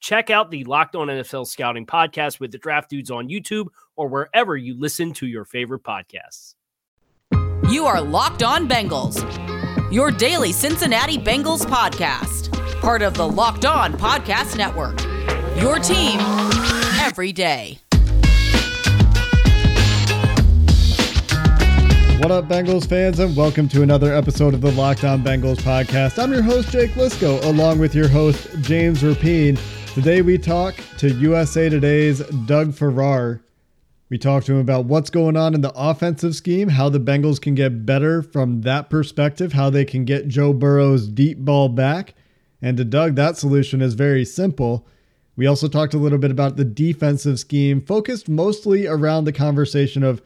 Check out the Locked On NFL Scouting podcast with the draft dudes on YouTube or wherever you listen to your favorite podcasts. You are Locked On Bengals, your daily Cincinnati Bengals podcast, part of the Locked On Podcast Network. Your team every day. What up, Bengals fans, and welcome to another episode of the Locked On Bengals podcast. I'm your host, Jake Liskow, along with your host, James Rapien. Today, we talk to USA Today's Doug Farrar. We talk to him about what's going on in the offensive scheme, how the Bengals can get better from that perspective, how they can get Joe Burrow's deep ball back. And to Doug, that solution is very simple. We also talked a little bit about the defensive scheme, focused mostly around the conversation of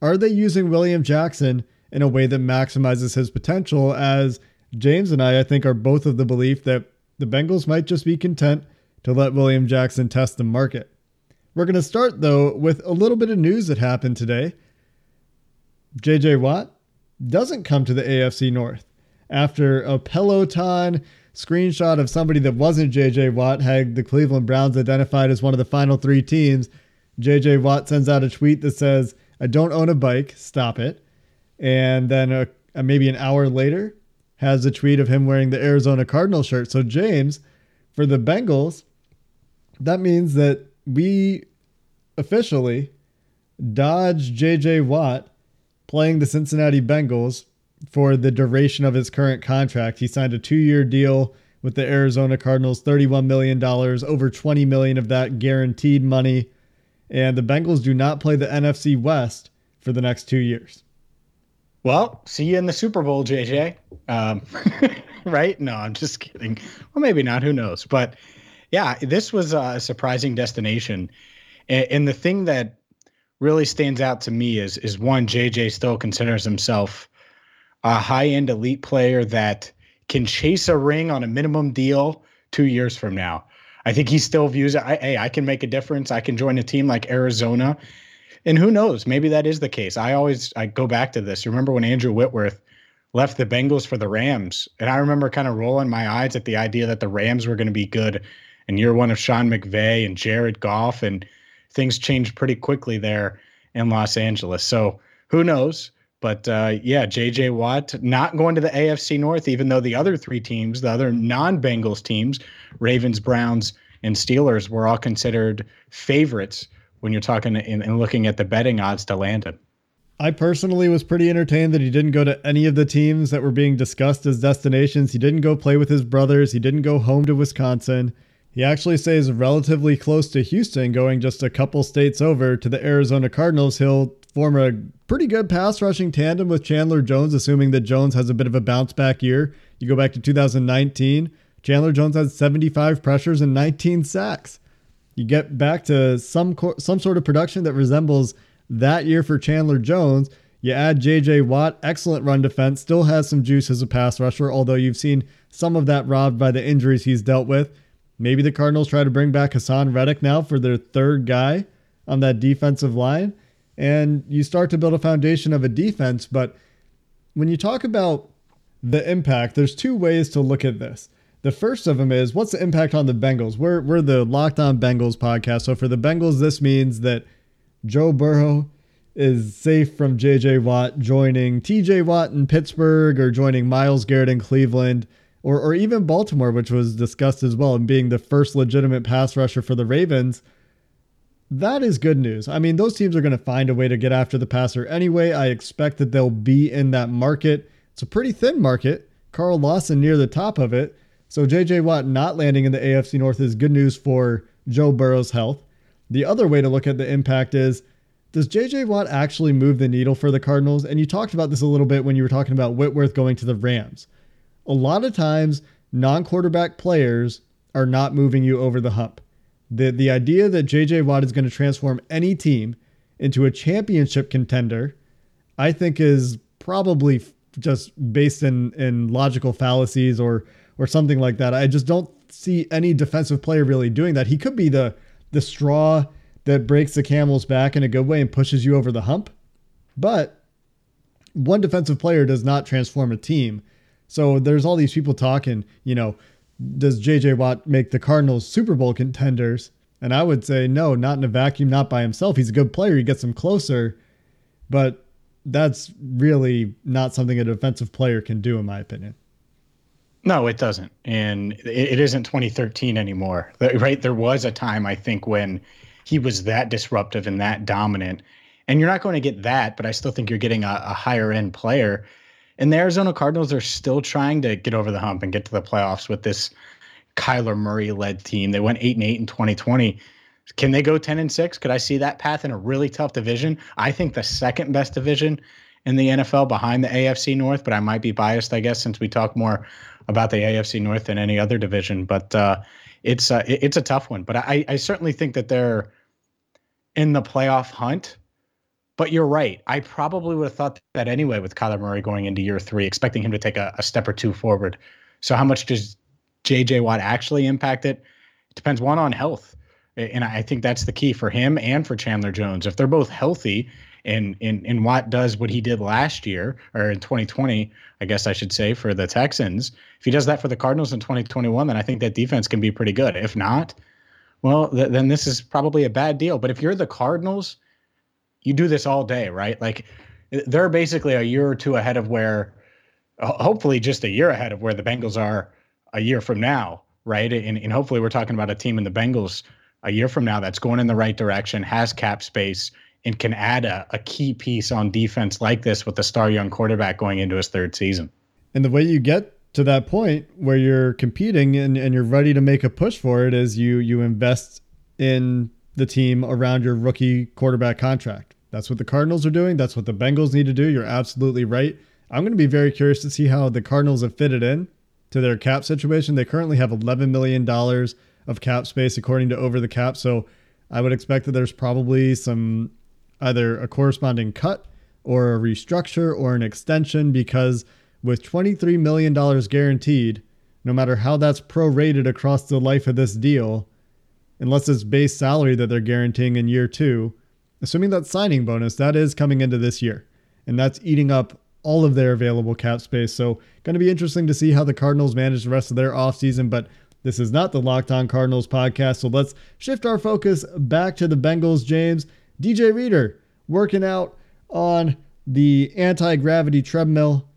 are they using William Jackson in a way that maximizes his potential? As James and I, I think, are both of the belief that the Bengals might just be content to let William Jackson test the market. We're going to start, though, with a little bit of news that happened today. JJ Watt doesn't come to the AFC North. After a Peloton screenshot of somebody that wasn't JJ Watt had the Cleveland Browns identified as one of the final three teams, JJ Watt sends out a tweet that says, I don't own a bike. Stop it. And then a, a, maybe an hour later, has a tweet of him wearing the Arizona Cardinal shirt. So James, for the Bengals, that means that we officially dodge JJ Watt playing the Cincinnati Bengals for the duration of his current contract. He signed a two-year deal with the Arizona Cardinals, $31 million, over 20 million of that guaranteed money and the Bengals do not play the NFC West for the next two years. Well, see you in the Super Bowl, JJ. Um, right? No, I'm just kidding. Well, maybe not. Who knows? But yeah, this was a surprising destination. And, the thing that really stands out to me is is one, JJ still considers himself a high end elite player that can chase a ring on a minimum deal two years from now. I think he still views it. Hey, I can make a difference. I can join a team like Arizona, and who knows? Maybe that is the case. I always I go back to this. Remember when Andrew Whitworth left the Bengals for the Rams, and I remember kind of rolling my eyes at the idea that the Rams were going to be good in year one of Sean McVay and Jared Goff, and things changed pretty quickly there in Los Angeles. So who knows? But uh, yeah, JJ Watt not going to the AFC North, even though the other three teams, the other non Bengals teams, Ravens, Browns, and Steelers, were all considered favorites when you're talking and looking at the betting odds to land him. I personally was pretty entertained that he didn't go to any of the teams that were being discussed as destinations. He didn't go play with his brothers. He didn't go home to Wisconsin. He actually stays relatively close to Houston, going just a couple states over to the Arizona Cardinals. He'll form a pretty good pass rushing tandem with Chandler Jones, assuming that Jones has a bit of a bounce back year. You go back to 2019, Chandler Jones had 75 pressures and 19 sacks. You get back to some some sort of production that resembles that year for Chandler Jones. You add JJ Watt, excellent run defense, still has some juice as a pass rusher, although you've seen some of that robbed by the injuries he's dealt with. Maybe the Cardinals try to bring back Haason Reddick now for their third guy on that defensive line and you start to build a foundation of a defense. But when you talk about the impact, there's two ways to look at this. The first of them is what's the impact on the Bengals? We're, we're the Locked On Bengals podcast. So for the Bengals, this means that Joe Burrow is safe from JJ Watt joining TJ Watt in Pittsburgh or joining Myles Garrett in Cleveland or, or even Baltimore, which was discussed as well, and being the first legitimate pass rusher for the Ravens that is good news. I mean, those teams are going to find a way to get after the passer anyway. I expect that they'll be in that market. It's a pretty thin market. Carl Lawson near the top of it. So JJ Watt not landing in the AFC North is good news for Joe Burrow's health. The other way to look at the impact is does JJ Watt actually move the needle for the Cardinals? And you talked about this a little bit when you were talking about Whitworth going to the Rams. A lot of times, non quarterback players are not moving you over the hump. The, the idea that JJ Watt is going to transform any team into a championship contender, I think is probably just based in, in logical fallacies or or something like that. I just don't see any defensive player really doing that. He could be the the straw that breaks the camel's back in a good way and pushes you over the hump. But one defensive player does not transform a team. So there's all these people talking, you know, does JJ Watt make the Cardinals Super Bowl contenders? And I would say no, not in a vacuum, not by himself. He's a good player, he gets them closer, but that's really not something a defensive player can do, in my opinion. No, it doesn't. And it, isn't 2013 anymore. Right? There was a time, I think, when he was that disruptive and that dominant. And you're not going to get that, but I still think you're getting a, a higher end player. And the Arizona Cardinals are still trying to get over the hump and get to the playoffs with this Kyler Murray led team. They went eight and eight in 2020. Can they go 10 and six? Could I see that path in a really tough division? I think the second best division in the NFL behind the AFC North, but I might be biased, I guess, since we talk more about the AFC North than any other division. But uh, it's uh, it's a tough one. But I, I certainly think that they're in the playoff hunt. But you're right. I probably would have thought that anyway with Kyler Murray going into year three, expecting him to take a, a step or two forward. So how much does JJ Watt actually impact it? It depends one on health. And I think that's the key for him and for Chandler Jones. If they're both healthy and and and Watt does what he did last year or in 2020, I guess I should say for the Texans. If he does that for the Cardinals in 2021, then I think that defense can be pretty good. If not, well, th- then this is probably a bad deal. But if you're the Cardinals, you do this all day, right? Like they're basically a year or two ahead of where, hopefully, just a year ahead of where the Bengals are a year from now, right? And, and hopefully, we're talking about a team in the Bengals a year from now that's going in the right direction, has cap space, and can add a, a key piece on defense like this with a star young quarterback going into his third season. And the way you get to that point where you're competing and, and you're ready to make a push for it is you you invest in the team around your rookie quarterback contract. That's what the Cardinals are doing. That's what the Bengals need to do. You're absolutely right. I'm going to be very curious to see how the Cardinals have fitted in to their cap situation. They currently have $11 million of cap space according to Over the Cap. So I would expect that there's probably some either a corresponding cut or a restructure or an extension because with $23 million guaranteed, no matter how that's prorated across the life of this deal, unless it's base salary that they're guaranteeing in year two, assuming that signing bonus, that is coming into this year. And that's eating up all of their available cap space. So, going to be interesting to see how the Cardinals manage the rest of their offseason. But this is not the Locked On Cardinals podcast. So, let's shift our focus back to the Bengals, James. DJ Reader working out on the anti gravity treadmill.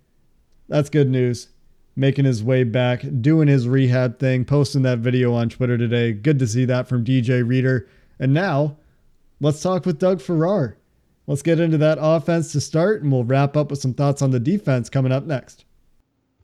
That's good news. Making his way back, doing his rehab thing, posting that video on Twitter today. Good to see that from DJ Reader. And now, let's talk with Doug Farrar. Let's get into that offense to start, and we'll wrap up with some thoughts on the defense coming up next.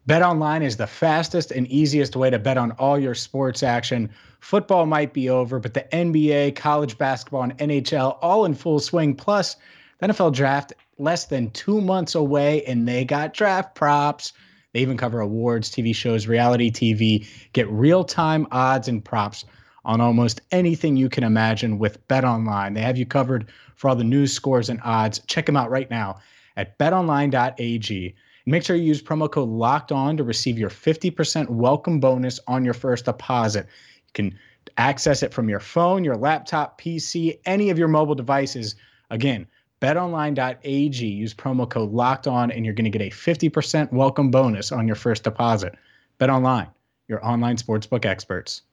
Bet online is the fastest and easiest way to bet on all your sports action. Football might be over, but the NBA, college basketball, and NHL all in full swing. Plus, the NFL draft less than two months away, and they got draft props. They even cover awards, TV shows, reality TV. Get real time odds and props on almost anything you can imagine with Bet Online. They have you covered for all the news, scores, and odds. Check them out right now at betonline.ag. Make sure you use promo code locked on to receive your 50% welcome bonus on your first deposit. You can access it from your phone, your laptop, PC, any of your mobile devices. Again, betonline.ag. Use promo code locked on, and you're going to get a 50% welcome bonus on your first deposit. BetOnline, your online sportsbook experts.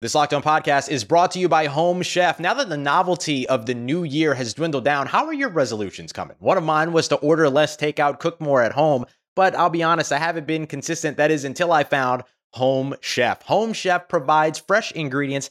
This Locked On podcast is brought to you by Home Chef. Now that the novelty of the new year has dwindled down, how are your resolutions coming? One of mine was to order less takeout, cook more at home, but I'll be honest, I haven't been consistent. That is until I found Home Chef. Home Chef provides fresh ingredients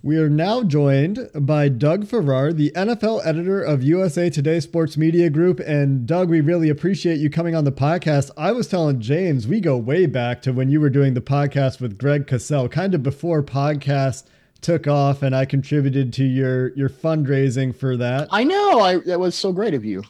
We are now joined by Doug Farrar, the NFL editor of USA Today Sports Media Group. And Doug, we really appreciate you coming on the podcast. I was telling James, we go way back to when you were doing the podcast with Greg Cosell, kind of before podcasts took off, and I contributed to your your fundraising for that. I know. I that was so great of you.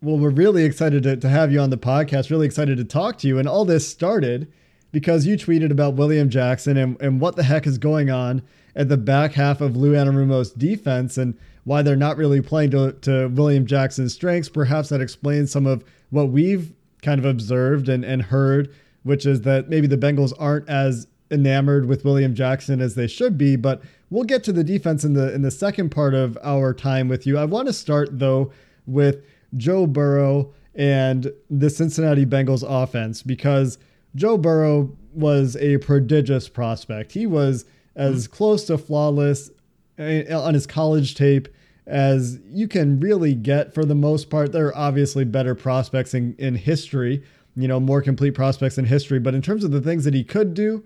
Well, we're really excited to, to have you on the podcast, really excited to talk to you. And all this started because you tweeted about William Jackson and, and what the heck is going on at the back half of Lou Anarumo's defense and why they're not really playing to, to William Jackson's strengths. Perhaps that explains some of what we've kind of observed and, and heard, which is that maybe the Bengals aren't as enamored with William Jackson as they should be. But we'll get to the defense in the in the second part of our time with you. I want to start though with Joe Burrow and the Cincinnati Bengals offense because Joe Burrow was a prodigious prospect. He was as close to flawless eh, on his college tape as you can really get for the most part. There are obviously better prospects in, in history, you know, more complete prospects in history. But in terms of the things that he could do,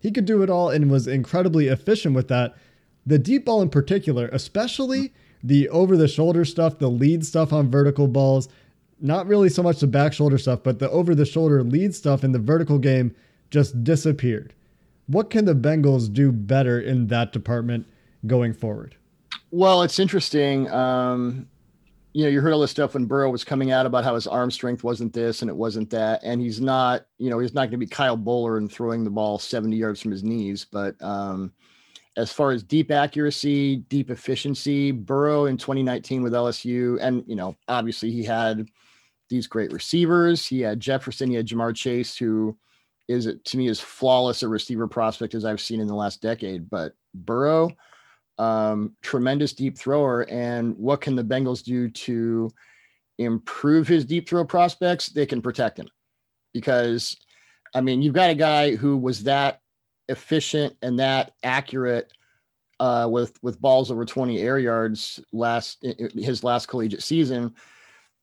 he could do it all and was incredibly efficient with that. The deep ball in particular, especially the over the shoulder stuff, the lead stuff on vertical balls, not really so much the back shoulder stuff, but the over the shoulder lead stuff in the vertical game just disappeared. What can the Bengals do better in that department going forward? Well, it's interesting. Um, you know, you heard all this stuff when Burrow was coming out about how his arm strength wasn't this and it wasn't that. And he's not, you know, he's not going to be Kyle Boller and throwing the ball 70 yards from his knees. But um, as far as deep accuracy, deep efficiency, Burrow in 2019 with LSU, and, you know, obviously he had these great receivers. He had Jefferson, he had Ja'Marr Chase, who is to me as flawless a receiver prospect as I've seen in the last decade. But Burrow, um, tremendous deep thrower. And what can the Bengals do to improve his deep throw prospects? They can protect him because, I mean, you've got a guy who was that efficient and that accurate uh, with with balls over 20 air yards last his last collegiate season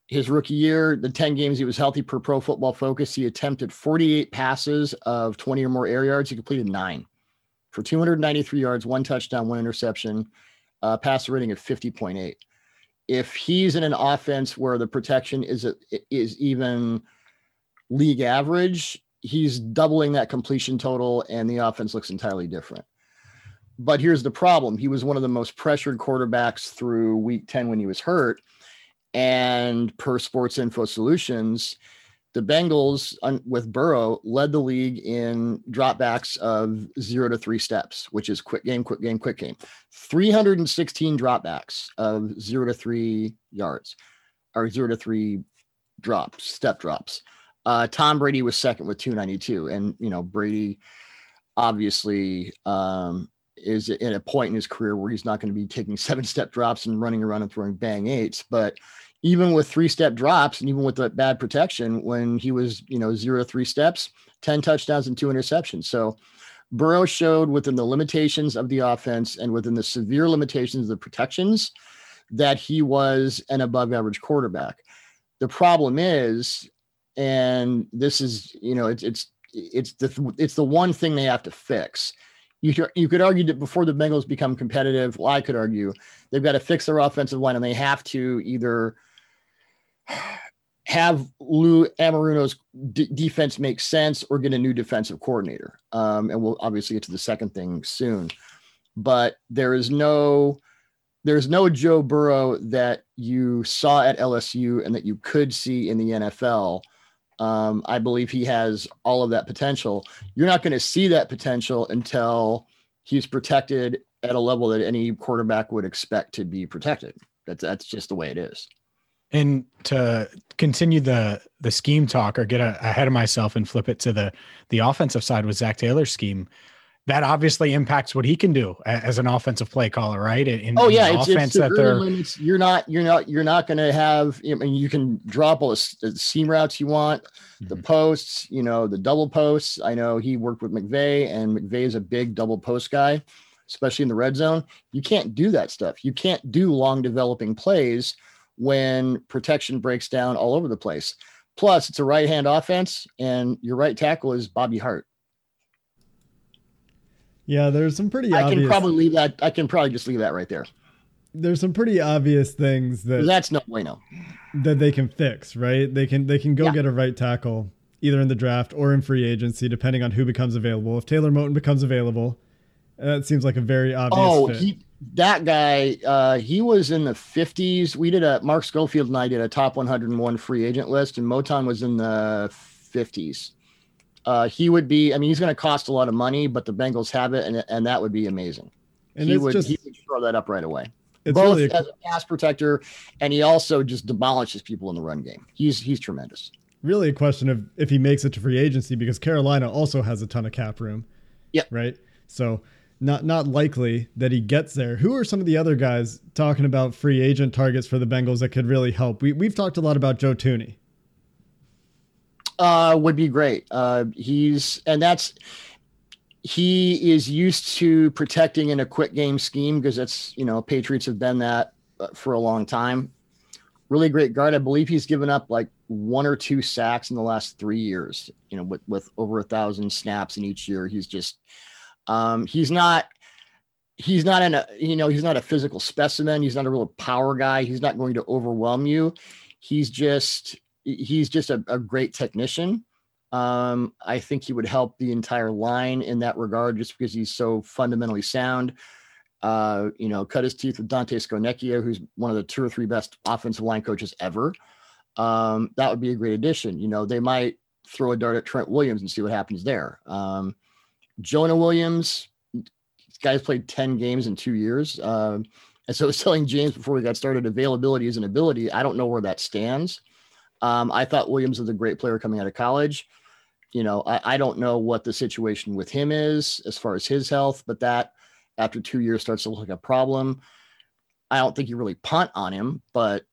his rookie year, the 10 games he was healthy per pro football focus, he attempted 48 passes of 20 or more air yards. He completed nine for 293 yards, one touchdown, one interception, uh, passer rating of 50.8. If he's in an offense where the protection is a, is even league average, he's doubling that completion total, and the offense looks entirely different. But here's the problem: he was one of the most pressured quarterbacks through Week 10 when he was hurt and per Sports Info Solutions, the Bengals with Burrow led the league in dropbacks of zero to three steps, which is quick game, quick game, quick game. 316 dropbacks of zero to three yards or zero to three drops, step drops. Uh, Tom Brady was second with 292. And, you know, Brady obviously um, is at a point in his career where he's not going to be taking seven step drops and running around and throwing bang eights. But even with three step drops and even with the bad protection, when he was, you know, zero three steps, 10 touchdowns and two interceptions. So Burrow showed within the limitations of the offense and within the severe limitations of the protections that he was an above average quarterback. The problem is, and this is, you know, it's, it's, it's the it's the one thing they have to fix you could, you could argue that before the Bengals become competitive, well, I could argue they've got to fix their offensive line and they have to either have Lou Anarumo's d- defense make sense or get a new defensive coordinator. Um, and we'll obviously get to the second thing soon. But there is no there's no Joe Burrow that you saw at LSU and that you could see in the NFL um, I believe he has all of that potential. You're not going to see that potential until he's protected at a level that any quarterback would expect to be protected. That's that's just the way it is. And to continue the the scheme talk or get a, ahead of myself and flip it to the the offensive side with Zac Taylor's scheme, that obviously impacts what he can do as an offensive play caller, right? In, oh yeah, it's, offense it's that they're limits. you're not you're not you're not going to have. I mean, you can drop all the, seam routes you want, mm-hmm. the posts, you know, the double posts. I know he worked with McVay, and McVay is a big double post guy, especially in the red zone. You can't do that stuff. You can't do long developing plays when protection breaks down all over the place. Plus, it's a right hand offense, and your right tackle is Bobby Hart. Yeah, there's some pretty. I obvious, can probably leave that. I can probably just leave that right there. There's some pretty obvious things that that's no bueno that they can fix. Right? They can they can go yeah. get a right tackle either in the draft or in free agency, depending on who becomes available. If Taylor Moton becomes available, that seems like a very obvious. Oh, fit. he that guy. Uh, he was in the 50s. We did a Mark Schofield and I did a top 101 free agent list, and Moton was in the 50s. Uh, he would be. I mean, he's going to cost a lot of money, but the Bengals have it, and and that would be amazing. And he would just, he would throw that up right away. Both really a, as a pass protector, and he also just demolishes people in the run game. He's he's tremendous. Really, a question of if he makes it to free agency because Carolina also has a ton of cap room. Yeah. Right. So not not likely that he gets there. Who are some of the other guys talking about free agent targets for the Bengals that could really help? We we've talked a lot about Joe Thuney uh, would be great. Uh, he's and that's he is used to protecting in a quick game scheme because that's you know Patriots have been that uh, for a long time. Really great guard. I believe he's given up like one or two sacks in the last three years. You know, with with over a thousand snaps in each year. He's just um, he's not he's not in a you know he's not a physical specimen. He's not a real power guy. He's not going to overwhelm you. He's just he's just a, a great technician. Um, I think he would help the entire line in that regard, just because he's so fundamentally sound. Uh, you know, cut his teeth with Dante Scarnecchia, who's one of the two or three best offensive line coaches ever. Um, that would be a great addition. You know, they might throw a dart at Trent Williams and see what happens there. Um, Jonah Williams, guy's played 10 games in two years. Um, and so I was telling James before we got started, availability is an ability. I don't know where that stands. Um, I thought Williams was a great player coming out of college. You know, I, I don't know what the situation with him is as far as his health, but that after two years starts to look like a problem. I don't think you really punt on him, but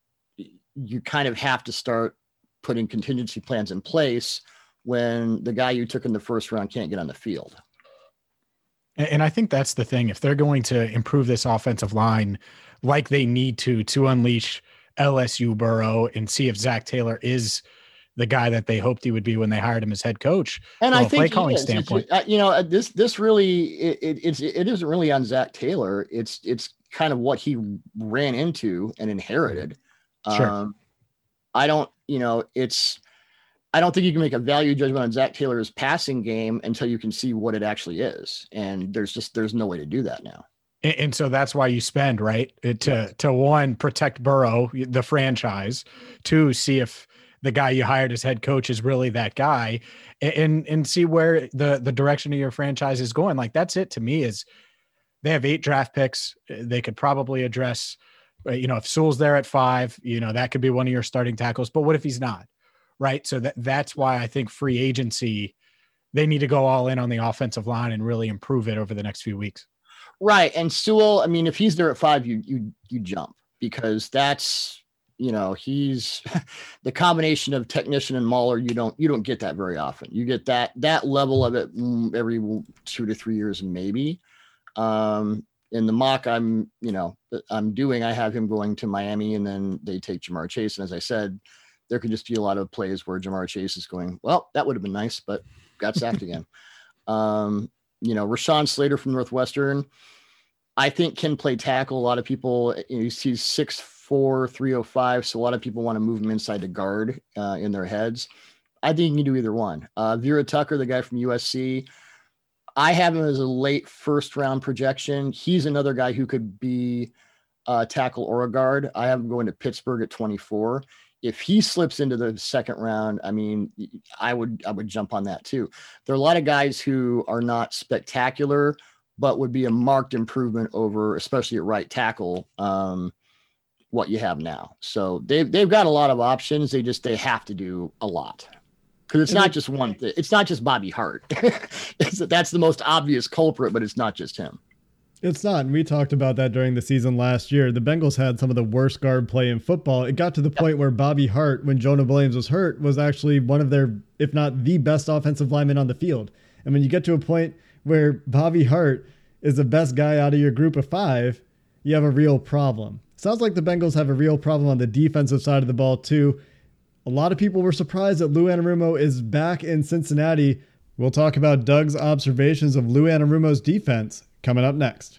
you kind of have to start putting contingency plans in place when the guy you took in the first round can't get on the field. And I think that's the thing. If they're going to improve this offensive line like they need to to unleash LSU Burrow and see if Zac Taylor is the guy that they hoped he would be when they hired him as head coach. And I think play calling standpoint, uh, you know, uh, this this really it, it, it's it isn't really on Zac Taylor. It's it's kind of what he ran into and inherited. Sure. Um, I don't, you know, it's I don't think you can make a value judgment on Zac Taylor's passing game until you can see what it actually is. And there's just there's no way to do that now. And, and so that's why you spend right to to one protect Burrow, the franchise, two see if the guy you hired as head coach is really that guy, and and see where the the direction of your franchise is going. Like that's it to me. Is they have eight draft picks. They could probably address, uh, you know, if Sewell's there at five, you know, that could be one of your starting tackles. But what if he's not? Right. So that that's why I think free agency, they need to go all in on the offensive line and really improve it over the next few weeks. Right. And Sewell, I mean, if he's there at five, you you you jump because that's you know he's the combination of technician and mauler you don't you don't get that very often you get that that level of it mm, every two to three years maybe um in the mock i'm you know i'm doing i have him going to miami and then they take ja'marr chase and as i said there could just be a lot of plays where ja'marr chase is going well that would have been nice but got sacked again um you know, Rashawn Slater from Northwestern, I think can play tackle. A lot of people, you know, he's 6'4, 305. So a lot of people want to move him inside the guard uh, in their heads. I think you can do either one. Uh, Vera Tucker, the guy from USC, I have him as a late first round projection. He's another guy who could be a tackle or a guard. I have him going to Pittsburgh at 24 if he slips into the second round, I mean, I would I would jump on that too. There are a lot of guys who are not spectacular, but would be a marked improvement over, especially at right tackle. Um, what you have now. So they've they've got a lot of options. They just they have to do a lot because it's not just one thing. It's not just Bobby Hart. that's the most obvious culprit, but it's not just him. It's not. And we talked about that during the season last year. The Bengals had some of the worst guard play in football. It got to the point where Bobby Hart, when Jonah Williams was hurt, was actually one of their, if not the best offensive linemen on the field. And when you get to a point where Bobby Hart is the best guy out of your group of five, you have a real problem. Sounds like the Bengals have a real problem on the defensive side of the ball, too. A lot of people were surprised that Lou Anarumo is back in Cincinnati. We'll talk about Doug's observations of Lou Anarumo's defense coming up next.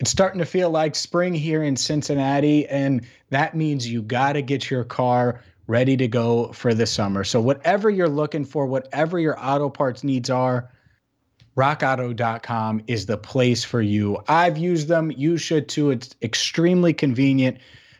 It's starting to feel like spring here in Cincinnati, and that means you got to get your car ready to go for the summer. So, whatever you're looking for, whatever your auto parts needs are, rockauto.com is the place for you. I've used them. You should too. It's extremely convenient.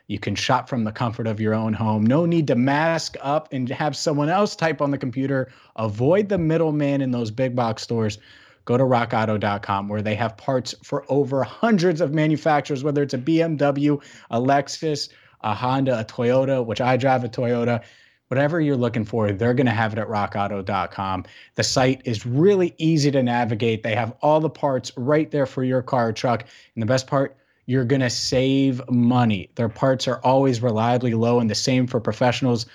You can shop from the comfort of your own home. No need to mask up and have someone else type on the computer. Avoid the middleman in those big box stores go to rockauto.com where they have parts for over hundreds of manufacturers, whether it's a BMW, a Lexus, a Honda, a Toyota, which I drive a Toyota. Whatever you're looking for, they're going to have it at rockauto.com. The site is really easy to navigate. They have all the parts right there for your car or truck. And the best part, you're going to save money. Their parts are always reliably low, and the same for professionals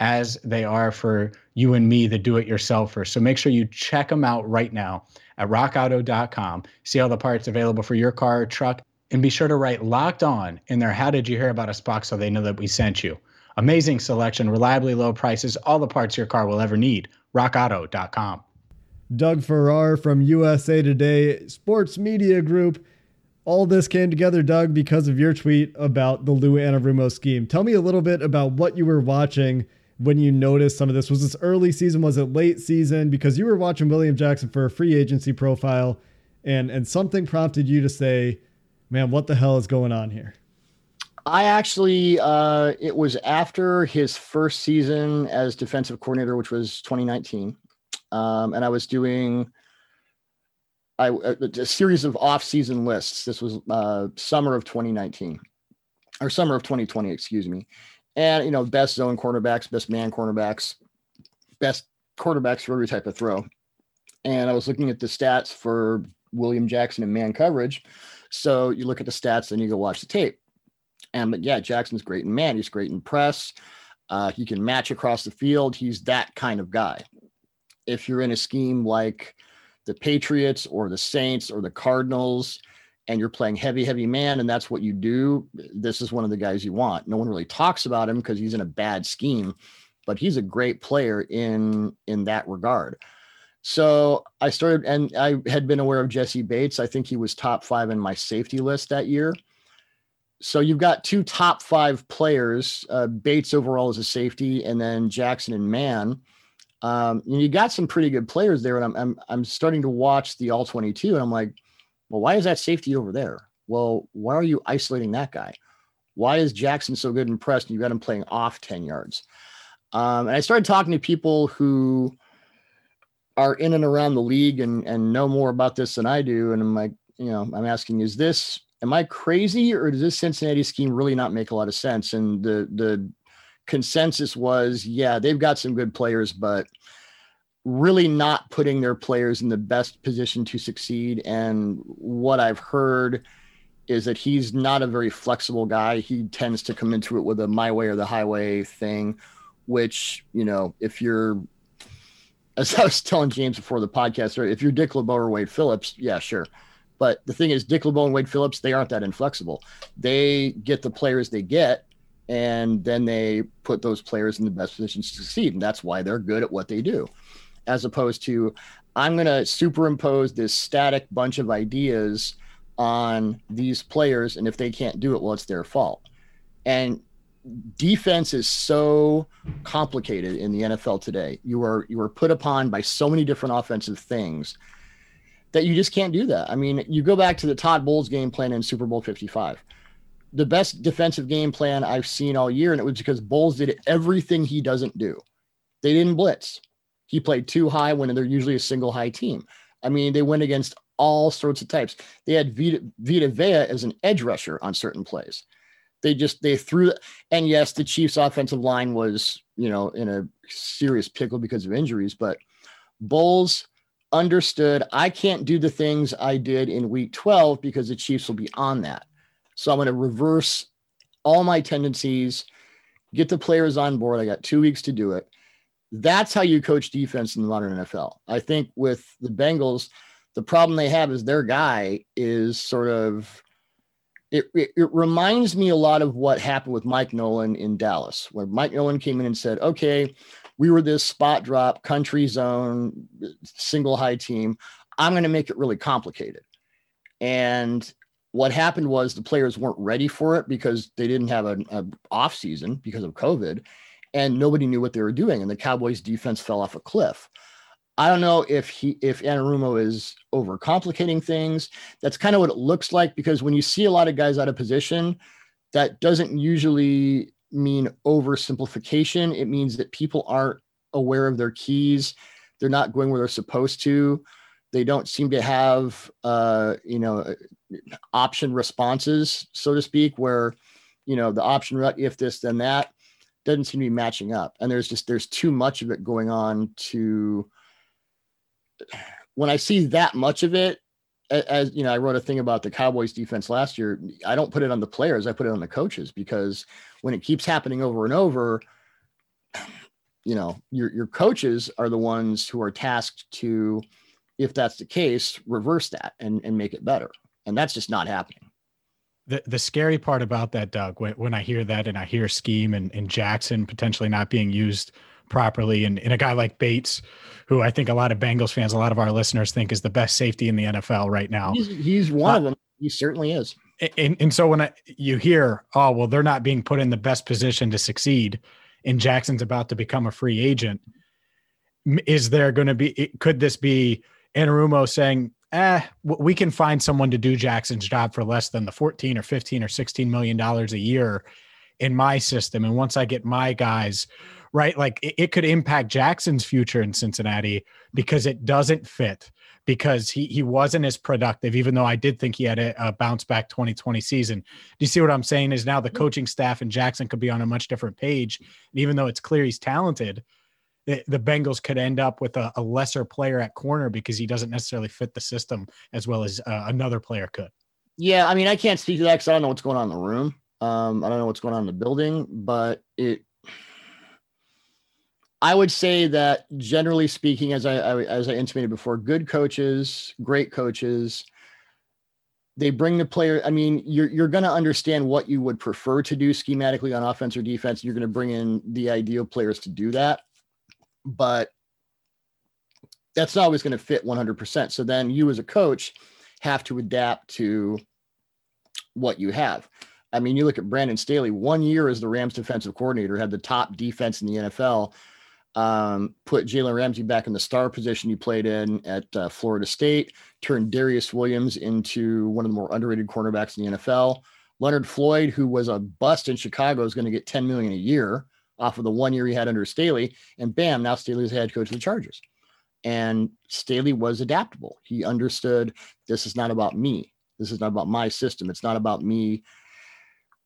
as they are for you and me, the do it yourselfer. So make sure you check them out right now at rockauto.com. See all the parts available for your car or truck. And be sure to write locked on in there. How did you hear about us box so they know that we sent you? Amazing selection, reliably low prices, all the parts your car will ever need. RockAuto.com. Doug Farrar from USA Today Sports Media Group. All this came together, Doug, because of your tweet about the Lou Anarumo scheme. Tell me a little bit about what you were watching when you noticed some of this? Was this early season? Was it late season? Because you were watching William Jackson for a free agency profile, and and something prompted you to say, "Man, what the hell is going on here?" I actually, uh, it was after his first season as defensive coordinator, which was 2019, um, and I was doing. I, a series of off-season lists. This was uh, summer of 2019, or summer of 2020, excuse me and you know best zone cornerbacks, best man cornerbacks, best quarterbacks for every type of throw. And I was looking at the stats for William Jackson and man coverage. So you look at the stats, then you go watch the tape. And but yeah, Jackson's great in man. He's great in press. Uh, he can match across the field. He's that kind of guy. If you're in a scheme like the Patriots or the Saints or the Cardinals, and you're playing heavy, heavy man, and that's what you do, this is one of the guys you want. No one really talks about him because he's in a bad scheme, but he's a great player in in that regard. So I started, and I had been aware of Jessie Bates. I think he was top five in my safety list that year. So you've got two top five players. Uh, Bates overall is a safety, and then Jackson and Man. Um, and you got some pretty good players there. And I'm I'm, I'm starting to watch the all 22, and I'm like, well, why is that safety over there? Well, why are you isolating that guy? Why is Jackson so good and pressed and you got him playing off 10 yards? Um, and I started talking to people who are in and around the league and, and know more about this than I do. And I'm like, you know, I'm asking, is this, am I crazy or does this Cincinnati scheme really not make a lot of sense? And the, the consensus was, yeah, they've got some good players, but really not putting their players in the best position to succeed. And what I've heard is that he's not a very flexible guy. He tends to come into it with a my way or the highway thing, which, you know, if you're, as I was telling James before the podcast, if you're Dick LeBeau or Wade Phillips, yeah, sure. But the thing is, Dick LeBeau and Wade Phillips, they aren't that inflexible. They get the players they get, and then they put those players in the best positions to succeed. And that's why they're good at what they do as opposed to I'm going to superimpose this static bunch of ideas on these players. And if they can't do it, well, it's their fault. And defense is so complicated in the NFL today. You are you are put upon by so many different offensive things that you just can't do that. I mean, you go back to the Todd Bowles game plan in Super Bowl 55. The best defensive game plan I've seen all year, and it was because Bowles did everything he doesn't do. They didn't blitz. He played too high when they're usually a single high team. I mean, they went against all sorts of types. They had Vita, Vita Vea as an edge rusher on certain plays. They just they threw and yes, the Chiefs offensive line was, you know, in a serious pickle because of injuries, but Bowles understood I can't do the things I did in week 12 because the Chiefs will be on that. So I'm going to reverse all my tendencies, get the players on board. I got 2 weeks to do it. That's how you coach defense in the modern NFL. I think with the Bengals, the problem they have is their guy is sort of it, it, it, reminds me a lot of what happened with Mike Nolan in Dallas, where Mike Nolan came in and said, okay, we were this spot drop, country zone, single high team. I'm going to make it really complicated. And what happened was the players weren't ready for it because they didn't have an off season because of COVID and nobody knew what they were doing. And the Cowboys defense fell off a cliff. I don't know if he if Anarumo is overcomplicating things. That's kind of what it looks like because when you see a lot of guys out of position, that doesn't usually mean oversimplification. It means that people aren't aware of their keys. They're not going where they're supposed to. They don't seem to have uh, you know option responses, so to speak, where you know the option if this then that doesn't seem to be matching up. And there's just there's too much of it going on to when I see that much of it, as you know, I wrote a thing about the Cowboys defense last year. I don't put it on the players, I put it on the coaches because when it keeps happening over and over, you know, your your coaches are the ones who are tasked to, if that's the case, reverse that and, and make it better. And that's just not happening. The, the scary part about that, Doug, when, when I hear that and I hear scheme and, and Jackson potentially not being used properly. And, and a guy like Bates, who I think a lot of Bengals fans, a lot of our listeners think is the best safety in the NFL right now. He's, he's one uh, of them. He certainly is. And, and so when I, you hear, oh, well, they're not being put in the best position to succeed, and Jackson's about to become a free agent, is there going to be, could this be Anarumo saying, eh, we can find someone to do Jackson's job for less than the 14 or 15 or 16 million dollars a year in my system. And once I get my guys right? Like it, it could impact Jackson's future in Cincinnati because it doesn't fit because he he wasn't as productive, even though I did think he had a, a, bounce back 2020 season. Do you see what I'm saying? Is now the mm-hmm. coaching staff and Jackson could be on a much different page. And even though it's clear he's talented, the, Bengals could end up with a, a, lesser player at corner because he doesn't necessarily fit the system as well as uh, another player could. Yeah, I mean, I can't speak to that because I don't know what's going on in the room. Um, I don't know what's going on in the building, but it I would say that generally speaking, as I, I, as I intimated before, good coaches, great coaches, they bring the player. I mean, you're you're going to understand what you would prefer to do schematically on offense or defense. You're going to bring in the ideal players to do that, but that's not always going to fit 100%. So then you as a coach have to adapt to what you have. I mean, you look at Brandon Staley, one year as the Rams defensive coordinator, had the top defense in the NFL um, put Jalen Ramsey back in the star position he played in at uh, Florida State, turned Darious Williams into one of the more underrated cornerbacks in the NFL. Leonard Floyd, who was a bust in Chicago, is going to get 10 million a year off of the one year he had under Staley. And bam, now Staley's head coach of the Chargers. And Staley was adaptable. He understood this is not about me. This is not about my system. It's not about me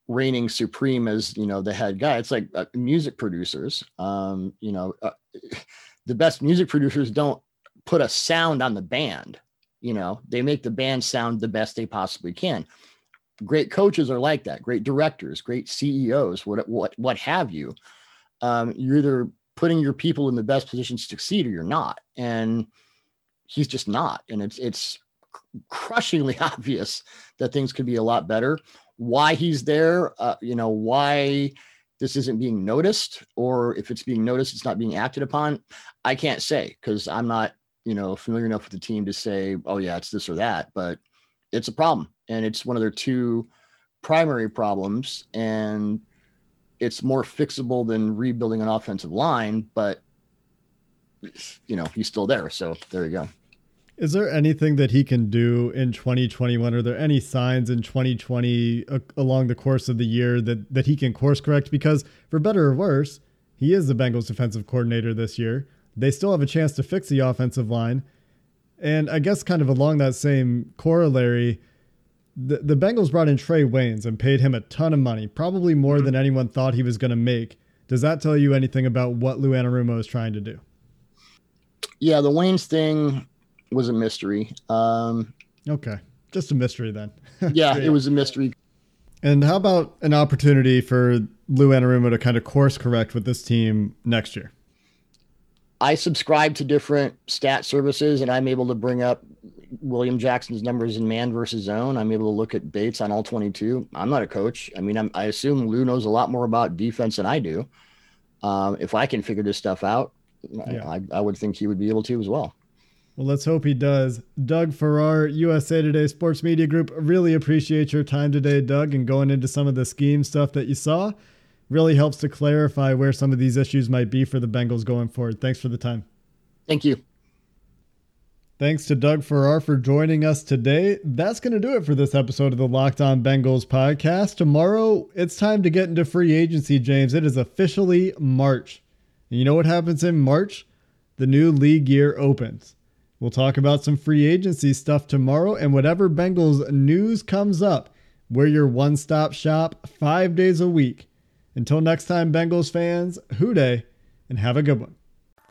reigning supreme as you know the head guy it's like uh, music producers um you know uh, the best music producers don't put a sound on the band you know they make the band sound the best they possibly can great coaches are like that great directors great ceos what what what have you um you're either putting your people in the best position to succeed or you're not and he's just not and it's it's crushingly obvious that things could be a lot better why he's there, uh, you know, why this isn't being noticed, or if it's being noticed, it's not being acted upon. I can't say because I'm not, you know, familiar enough with the team to say, oh, yeah, it's this or that, but it's a problem. And it's one of their two primary problems. And it's more fixable than rebuilding an offensive line, but you know, he's still there. So there you go. Is there anything that he can do in 2021? Are there any signs in 2020 uh, along the course of the year that, that he can course correct? Because for better or worse, he is the Bengals defensive coordinator this year. They still have a chance to fix the offensive line. And I guess, kind of along that same corollary, the, the Bengals brought in Trae Waynes and paid him a ton of money, probably more than anyone thought he was going to make. Does that tell you anything about what Lou Anarumo is trying to do? Yeah, the Waynes thing was a mystery. Um, okay, just a mystery then. yeah, it was a mystery. And how about an opportunity for Lou Anarumo to kind of course correct with this team next year? I subscribe to different stat services, and I'm able to bring up William Jackson's numbers in man versus zone. I'm able to look at Bates on all 22. I'm not a coach. I mean, I'm, i assume Lou knows a lot more about defense than I do. Um, if I can figure this stuff out, yeah. I, I would think he would be able to as well. Well, let's hope he does. Doug Farrar, USA Today Sports Media Group, really appreciate your time today, Doug, and going into some of the scheme stuff that you saw. Really helps to clarify where some of these issues might be for the Bengals going forward. Thanks for the time. Thank you. Thanks to Doug Farrar for joining us today. That's going to do it for this episode of the Locked On Bengals podcast. Tomorrow, it's time to get into free agency, James. It is officially March. And you know what happens in March? The new league year opens. We'll talk about some free agency stuff tomorrow and whatever Bengals news comes up. We're your one stop shop five days a week. Until next time, Bengals fans, Who Dey, and have a good one.